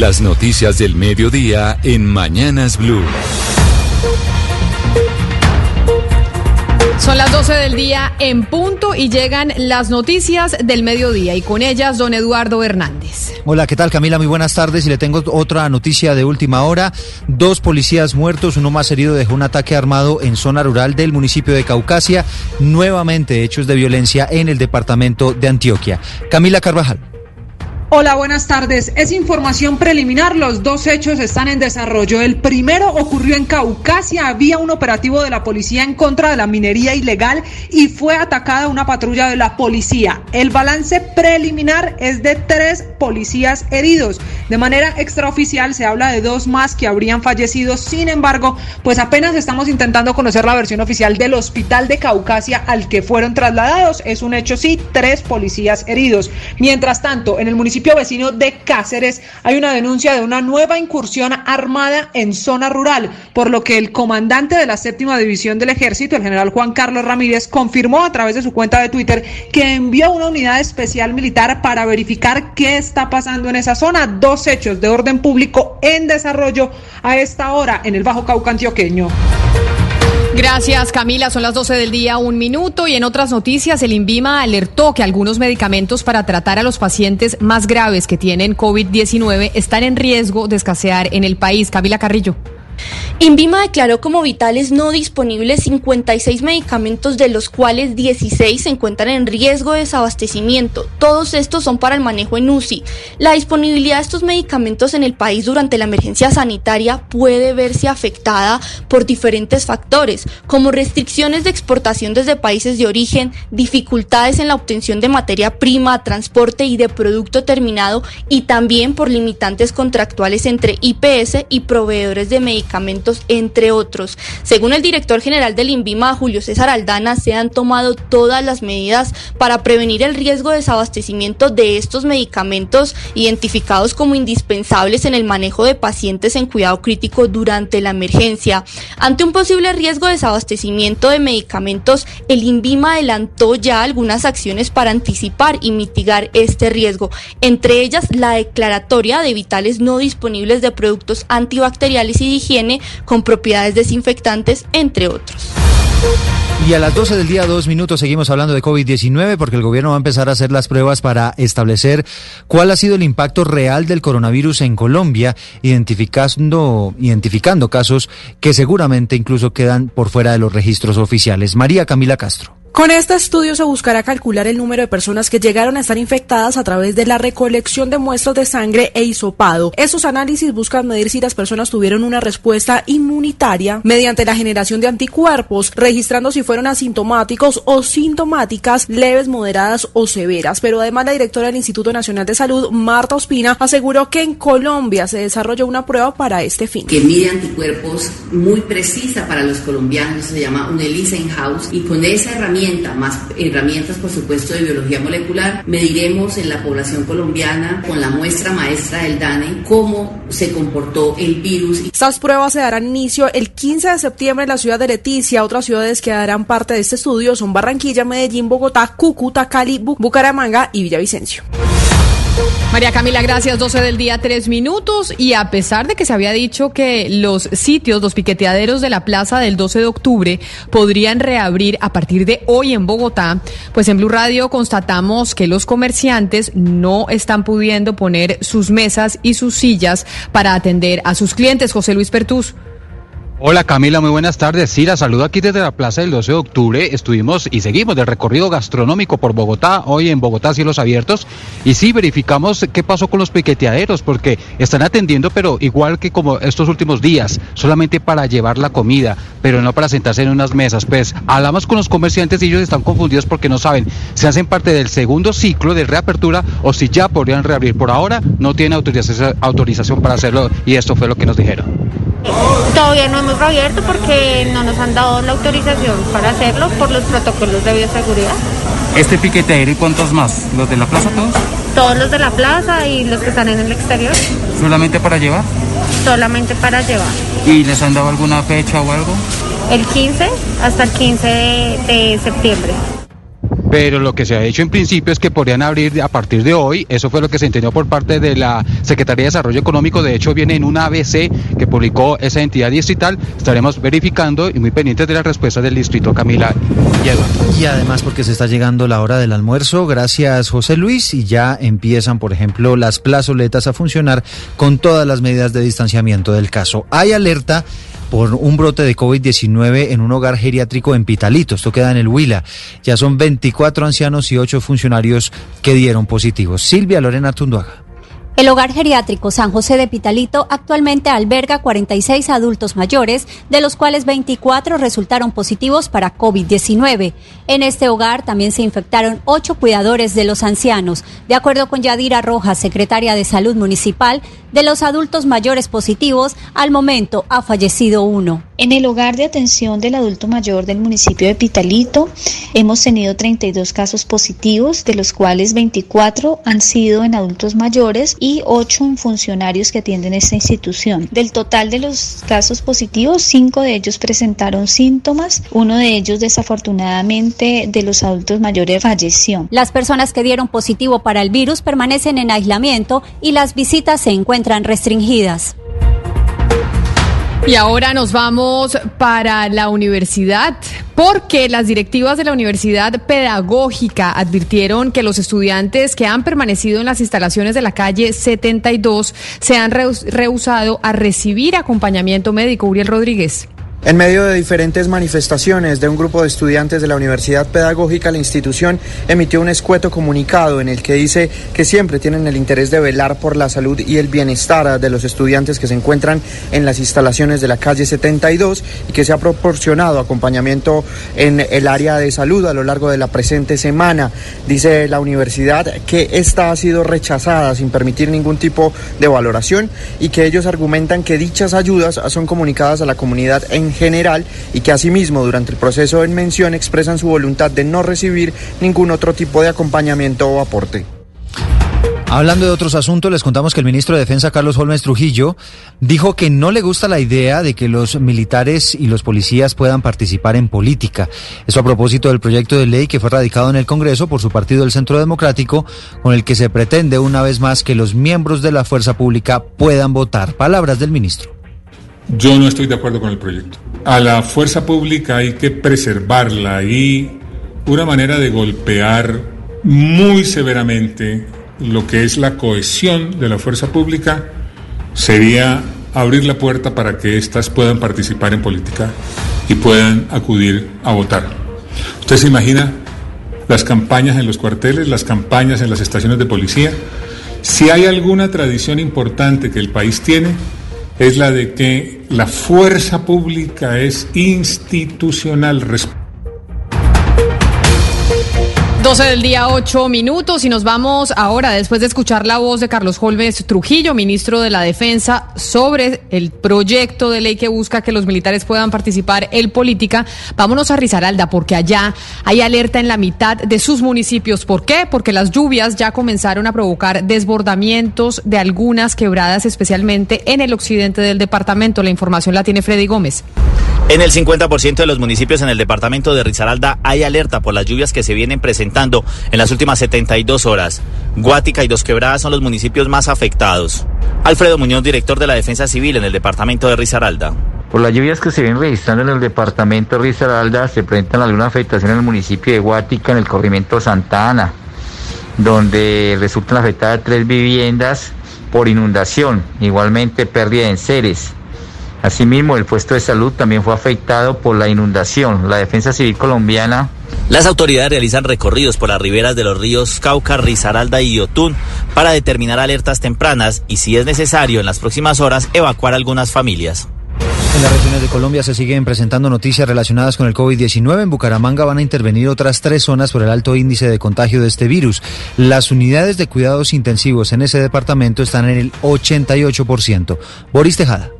Las noticias del mediodía en Mañanas Blue. Son las 12 del día en punto y llegan las noticias del mediodía y con ellas don Eduardo Hernández. Hola, ¿qué tal Camila? Muy buenas tardes y le tengo otra noticia de última hora. Dos policías muertos, uno más herido dejó un ataque armado en zona rural del municipio de Caucasia. Nuevamente hechos de violencia en el departamento de Antioquia. Camila Carvajal. Hola, buenas tardes. Es información preliminar. Los dos hechos están en desarrollo. El primero ocurrió en Caucasia. Había un operativo de la policía en contra de la minería ilegal y fue atacada una patrulla de la policía. El balance preliminar es de tres policías heridos. De manera extraoficial se habla de dos más que habrían fallecido. Sin embargo, pues apenas estamos intentando conocer la versión oficial del hospital de Caucasia al que fueron trasladados. Es un hecho, sí, tres policías heridos. Mientras tanto, en el municipio vecino de Cáceres hay una denuncia de una nueva incursión armada en zona rural, por lo que el comandante de la séptima división del ejército, el general Juan Carlos Ramírez, confirmó a través de su cuenta de Twitter que envió una unidad especial militar para verificar qué está pasando en esa zona. Dos hechos de orden público en desarrollo a esta hora en el Bajo Cauca antioqueño. Gracias, Camila. Son las 12 del día, un minuto. Y en otras noticias, el INVIMA alertó que algunos medicamentos para tratar a los pacientes más graves que tienen COVID-19 están en riesgo de escasear en el país. Camila Carrillo. INVIMA declaró como vitales no disponibles 56 medicamentos, de los cuales 16 se encuentran en riesgo de desabastecimiento. Todos estos son para el manejo en UCI. La disponibilidad de estos medicamentos en el país durante la emergencia sanitaria puede verse afectada por diferentes factores, como restricciones de exportación desde países de origen, dificultades en la obtención de materia prima, transporte y de producto terminado, y también por limitantes contractuales entre IPS y proveedores de medicamentos entre otros. Según el director general del INVIMA, Julio César Aldana, se han tomado todas las medidas para prevenir el riesgo de desabastecimiento de estos medicamentos identificados como indispensables en el manejo de pacientes en cuidado crítico durante la emergencia. Ante un posible riesgo de desabastecimiento de medicamentos, el INVIMA adelantó ya algunas acciones para anticipar y mitigar este riesgo, entre ellas la declaratoria de vitales no disponibles de productos antibacteriales y de higiene con propiedades desinfectantes, entre otros. Y a las 12 del día, dos minutos, seguimos hablando de COVID-19 porque el gobierno va a empezar a hacer las pruebas para establecer cuál ha sido el impacto real del coronavirus en Colombia, identificando, identificando casos que seguramente incluso quedan por fuera de los registros oficiales. María Camila Castro. Con este estudio se buscará calcular el número de personas que llegaron a estar infectadas a través de la recolección de muestras de sangre e hisopado. Estos análisis buscan medir si las personas tuvieron una respuesta inmunitaria mediante la generación de anticuerpos, registrando si fueron asintomáticos o sintomáticas, leves, moderadas o severas. Pero además la directora del Instituto Nacional de Salud, Marta Ospina, aseguró que en Colombia se desarrolló una prueba para este fin. Que mide anticuerpos muy precisa para los colombianos, se llama un ELISA in-house, y con esa herramienta más herramientas por supuesto de biología molecular, mediremos en la población colombiana con la muestra maestra del DANE cómo se comportó el virus. Estas pruebas se darán inicio el 15 de septiembre en la ciudad de Leticia. Otras ciudades que darán parte de este estudio son Barranquilla, Medellín, Bogotá, Cúcuta, Cali, Bucaramanga y Villavicencio. María Camila, gracias. 12 del día, tres minutos. Y a pesar de que se había dicho que los sitios, los piqueteaderos de la plaza del 12 de octubre podrían reabrir a partir de hoy en Bogotá, pues en Blue Radio constatamos que los comerciantes no están pudiendo poner sus mesas y sus sillas para atender a sus clientes. José Luis Pertús. Hola Camila, muy buenas tardes. La saludo aquí desde la Plaza del 12 de Octubre. Estuvimos y seguimos del recorrido gastronómico por Bogotá, hoy en Bogotá cielos abiertos. Y sí, verificamos qué pasó con los piqueteaderos, porque están atendiendo, pero igual que como estos últimos días, solamente para llevar la comida, pero no para sentarse en unas mesas. Pues hablamos con los comerciantes y ellos están confundidos porque no saben si hacen parte del segundo ciclo de reapertura o si ya podrían reabrir. Por ahora no tienen autorización para hacerlo y esto fue lo que nos dijeron. Todavía no hemos reabierto porque no nos han dado la autorización para hacerlo por los protocolos de bioseguridad. ¿Este piquete y cuántos más? ¿Los de la plaza todos? Todos los de la plaza y los que están en el exterior. ¿Solamente para llevar? Solamente para llevar. ¿Y les han dado alguna fecha o algo? El 15 hasta el 15 de, de septiembre. Pero lo que se ha hecho en principio es que podrían abrir a partir de hoy, eso fue lo que se entendió por parte de la Secretaría de Desarrollo Económico, de hecho viene en un ABC que publicó esa entidad distrital, estaremos verificando y muy pendientes de las respuestas del distrito Camila y. Y además porque se está llegando la hora del almuerzo, gracias José Luis, y ya empiezan, por ejemplo, las plazoletas a funcionar con todas las medidas de distanciamiento del caso. Hay alerta por un brote de COVID-19 en un hogar geriátrico en Pitalito. Esto queda en el Huila. Ya son 24 ancianos y 8 funcionarios que dieron positivos. Silvia Lorena Tunduaga. El hogar geriátrico San José de Pitalito actualmente alberga 46 adultos mayores, de los cuales 24 resultaron positivos para COVID-19. En este hogar también se infectaron 8 cuidadores de los ancianos. De acuerdo con Yadira Rojas, secretaria de Salud Municipal, de los adultos mayores positivos, al momento ha fallecido uno. En el hogar de atención del adulto mayor del municipio de Pitalito hemos tenido 32 casos positivos, de los cuales 24 han sido en adultos mayores y 8 en funcionarios que atienden esta institución. Del total de los casos positivos, 5 de ellos presentaron síntomas, uno de ellos desafortunadamente de los adultos mayores falleció. Las personas que dieron positivo para el virus permanecen en aislamiento y las visitas se encuentran restringidas. Y ahora nos vamos para la universidad, porque las directivas de la Universidad Pedagógica advirtieron que los estudiantes que han permanecido en las instalaciones de la calle 72 se han rehusado a recibir acompañamiento médico. Uriel Rodríguez. En medio de diferentes manifestaciones de un grupo de estudiantes de la Universidad Pedagógica, la institución emitió un escueto comunicado en el que dice que siempre tienen el interés de velar por la salud y el bienestar de los estudiantes que se encuentran en las instalaciones de la calle 72 y que se ha proporcionado acompañamiento en el área de salud a lo largo de la presente semana. Dice la universidad que esta ha sido rechazada sin permitir ningún tipo de valoración y que ellos argumentan que dichas ayudas son comunicadas a la comunidad en general y que asimismo durante el proceso en mención expresan su voluntad de no recibir ningún otro tipo de acompañamiento o aporte. Hablando de otros asuntos, les contamos que el ministro de Defensa, Carlos Holmes Trujillo, dijo que no le gusta la idea de que los militares y los policías puedan participar en política. Eso a propósito del proyecto de ley que fue radicado en el Congreso por su partido el Centro Democrático, con el que se pretende una vez más que los miembros de la fuerza pública puedan votar. Palabras del ministro. Yo no estoy de acuerdo con el proyecto. A la fuerza pública hay que preservarla y una manera de golpear muy severamente lo que es la cohesión de la fuerza pública sería abrir la puerta para que éstas puedan participar en política y puedan acudir a votar. ¿Usted se imagina las campañas en los cuarteles, las campañas en las estaciones de policía? Si hay alguna tradición importante que el país tiene, es la de que la fuerza pública es institucional. 12 del día, 8 minutos y nos vamos ahora, después de escuchar la voz de Carlos Holmes Trujillo, ministro de la Defensa, sobre el proyecto de ley que busca que los militares puedan participar en política. Vámonos a Risaralda, porque allá hay alerta en la mitad de sus municipios. ¿Por qué? Porque las lluvias ya comenzaron a provocar desbordamientos de algunas quebradas, especialmente en el occidente del departamento. La información la tiene Freddy Gómez. En el 50% de los municipios en el departamento de Risaralda hay alerta por las lluvias que se vienen presentando en las últimas 72 horas. Guática y Dos Quebradas son los municipios más afectados. Alfredo Muñoz, director de la Defensa Civil en el departamento de Risaralda. Por las lluvias que se vienen registrando en el departamento de Risaralda, se presentan alguna afectación en el municipio de Guática, en el corrimiento Santa Ana, donde resultan afectadas tres viviendas por inundación, igualmente pérdida de enseres. Asimismo, el puesto de salud también fue afectado por la inundación. La Defensa Civil colombiana las autoridades realizan recorridos por las riberas de los ríos Cauca, Risaralda y Yotún para determinar alertas tempranas y, si es necesario, en las próximas horas evacuar algunas familias. En las regiones de Colombia se siguen presentando noticias relacionadas con el COVID-19. En Bucaramanga van a intervenir otras tres zonas por el alto índice de contagio de este virus. Las unidades de cuidados intensivos en ese departamento están en el 88%. Boris Tejada.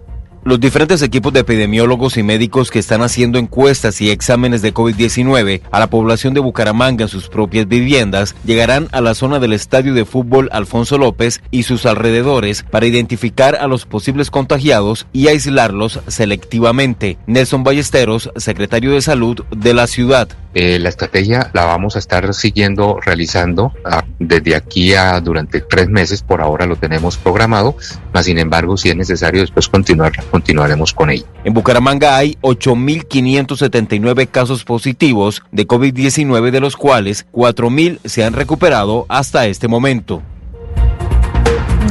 Los diferentes equipos de epidemiólogos y médicos que están haciendo encuestas y exámenes de COVID-19 a la población de Bucaramanga en sus propias viviendas llegarán a la zona del estadio de fútbol Alfonso López y sus alrededores para identificar a los posibles contagiados y aislarlos selectivamente. Nelson Ballesteros, secretario de Salud de la ciudad. Eh, la estrategia la vamos a estar siguiendo, realizando ah, desde aquí a durante tres meses, por ahora lo tenemos programado, mas sin embargo, si es necesario después continuar, continuaremos con ello. En Bucaramanga hay 8.579 casos positivos de COVID-19, de los cuales 4.000 se han recuperado hasta este momento.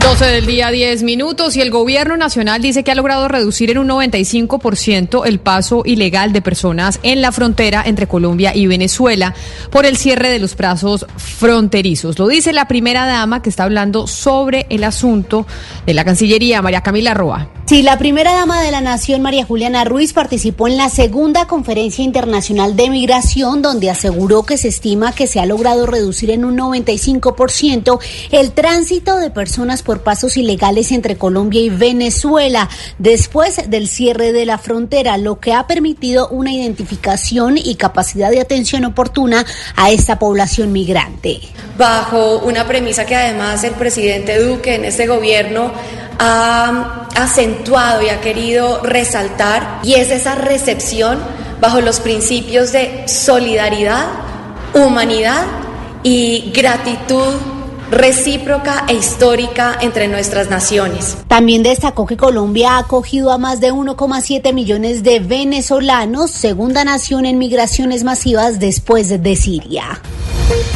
12 del día, 10 minutos, y el gobierno nacional dice que ha logrado reducir en un 95% el paso ilegal de personas en la frontera entre Colombia y Venezuela por el cierre de los plazos fronterizos. Lo dice la primera dama que está hablando sobre el asunto de la Cancillería, María Camila Roa. Sí, la primera dama de la Nación, María Juliana Ruiz, participó en la segunda conferencia internacional de migración, donde aseguró que se estima que se ha logrado reducir en un 95% el tránsito de personas por pasos ilegales entre Colombia y Venezuela después del cierre de la frontera, lo que ha permitido una identificación y capacidad de atención oportuna a esta población migrante. Bajo una premisa que además el presidente Duque en este gobierno ha acentuado y ha querido resaltar, y es esa recepción bajo los principios de solidaridad, humanidad y gratitud recíproca e histórica entre nuestras naciones. También destacó que Colombia ha acogido a más de 1,7 millones de venezolanos, segunda nación en migraciones masivas después de Siria.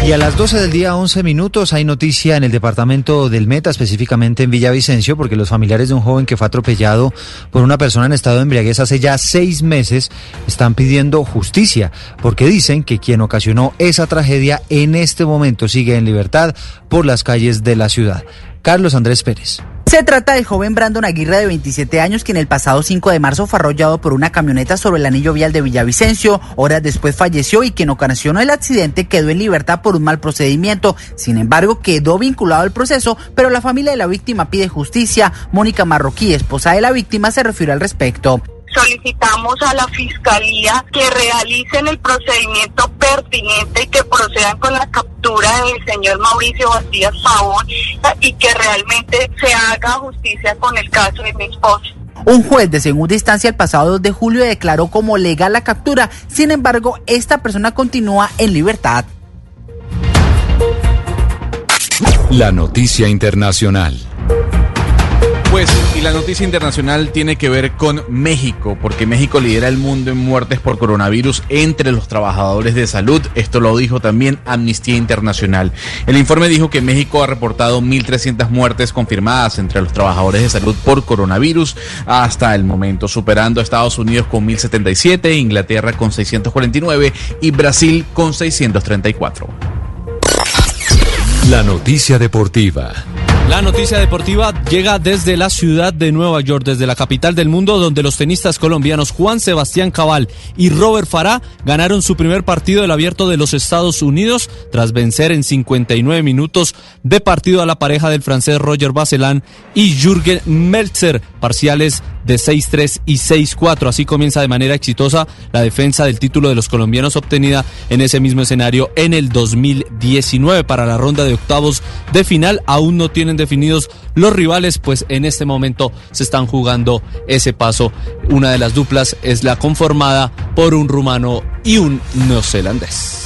Y a las 12 del día, 11 minutos, hay noticia en el departamento del Meta, específicamente en Villavicencio, porque los familiares de un joven que fue atropellado por una persona en estado de embriaguez hace ya seis meses están pidiendo justicia, porque dicen que quien ocasionó esa tragedia en este momento sigue en libertad por las calles de la ciudad. Carlos Andrés Pérez. Se trata del joven Brandon Aguirre de 27 años, quien el pasado 5 de marzo fue arrollado por una camioneta sobre el anillo vial de Villavicencio. Horas después falleció y quien ocasionó el accidente quedó en libertad por un mal procedimiento. Sin embargo, quedó vinculado al proceso, pero la familia de la víctima pide justicia. Mónica Marroquí, esposa de la víctima, se refirió al respecto solicitamos a la Fiscalía que realicen el procedimiento pertinente y que procedan con la captura del señor Mauricio Bastidas Pavón y que realmente se haga justicia con el caso de mi esposo. Un juez de segunda instancia el pasado 2 de julio declaró como legal la captura, sin embargo, esta persona continúa en libertad. La noticia internacional. Pues, y la noticia internacional tiene que ver con México, porque México lidera el mundo en muertes por coronavirus entre los trabajadores de salud. Esto lo dijo también Amnistía Internacional. El informe dijo que México ha reportado 1.300 muertes confirmadas entre los trabajadores de salud por coronavirus hasta el momento, superando a Estados Unidos con 1.077, Inglaterra con 649 y Brasil con 634. La noticia deportiva. La noticia deportiva llega desde la ciudad de Nueva York, desde la capital del mundo, donde los tenistas colombianos Juan Sebastián Cabal y Robert Farah ganaron su primer partido del abierto de los Estados Unidos tras vencer en 59 minutos de partido a la pareja del francés Roger Bacelán y Jürgen Meltzer, parciales de 6-3 y 6-4. Así comienza de manera exitosa la defensa del título de los colombianos obtenida en ese mismo escenario en el 2019. Para la ronda de octavos de final aún no tienen definidos los rivales, pues en este momento se están jugando ese paso. Una de las duplas es la conformada por un rumano y un neozelandés.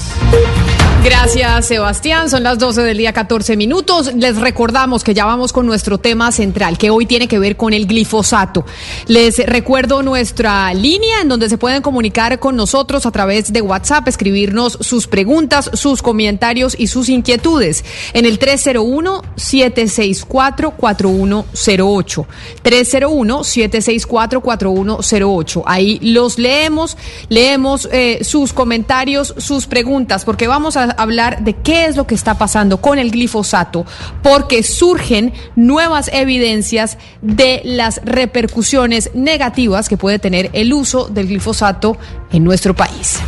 Gracias, Sebastián. Son las 12 del día 14 minutos. Les recordamos que ya vamos con nuestro tema central, que hoy tiene que ver con el glifosato. Les recuerdo nuestra línea en donde se pueden comunicar con nosotros a través de WhatsApp, escribirnos sus preguntas, sus comentarios y sus inquietudes en el 301-764-4108. 301-764-4108. Ahí los leemos, leemos eh, sus comentarios, sus preguntas, porque vamos hablar de qué es lo que está pasando con el glifosato, porque surgen nuevas evidencias de las repercusiones negativas que puede tener el uso del glifosato en nuestro país.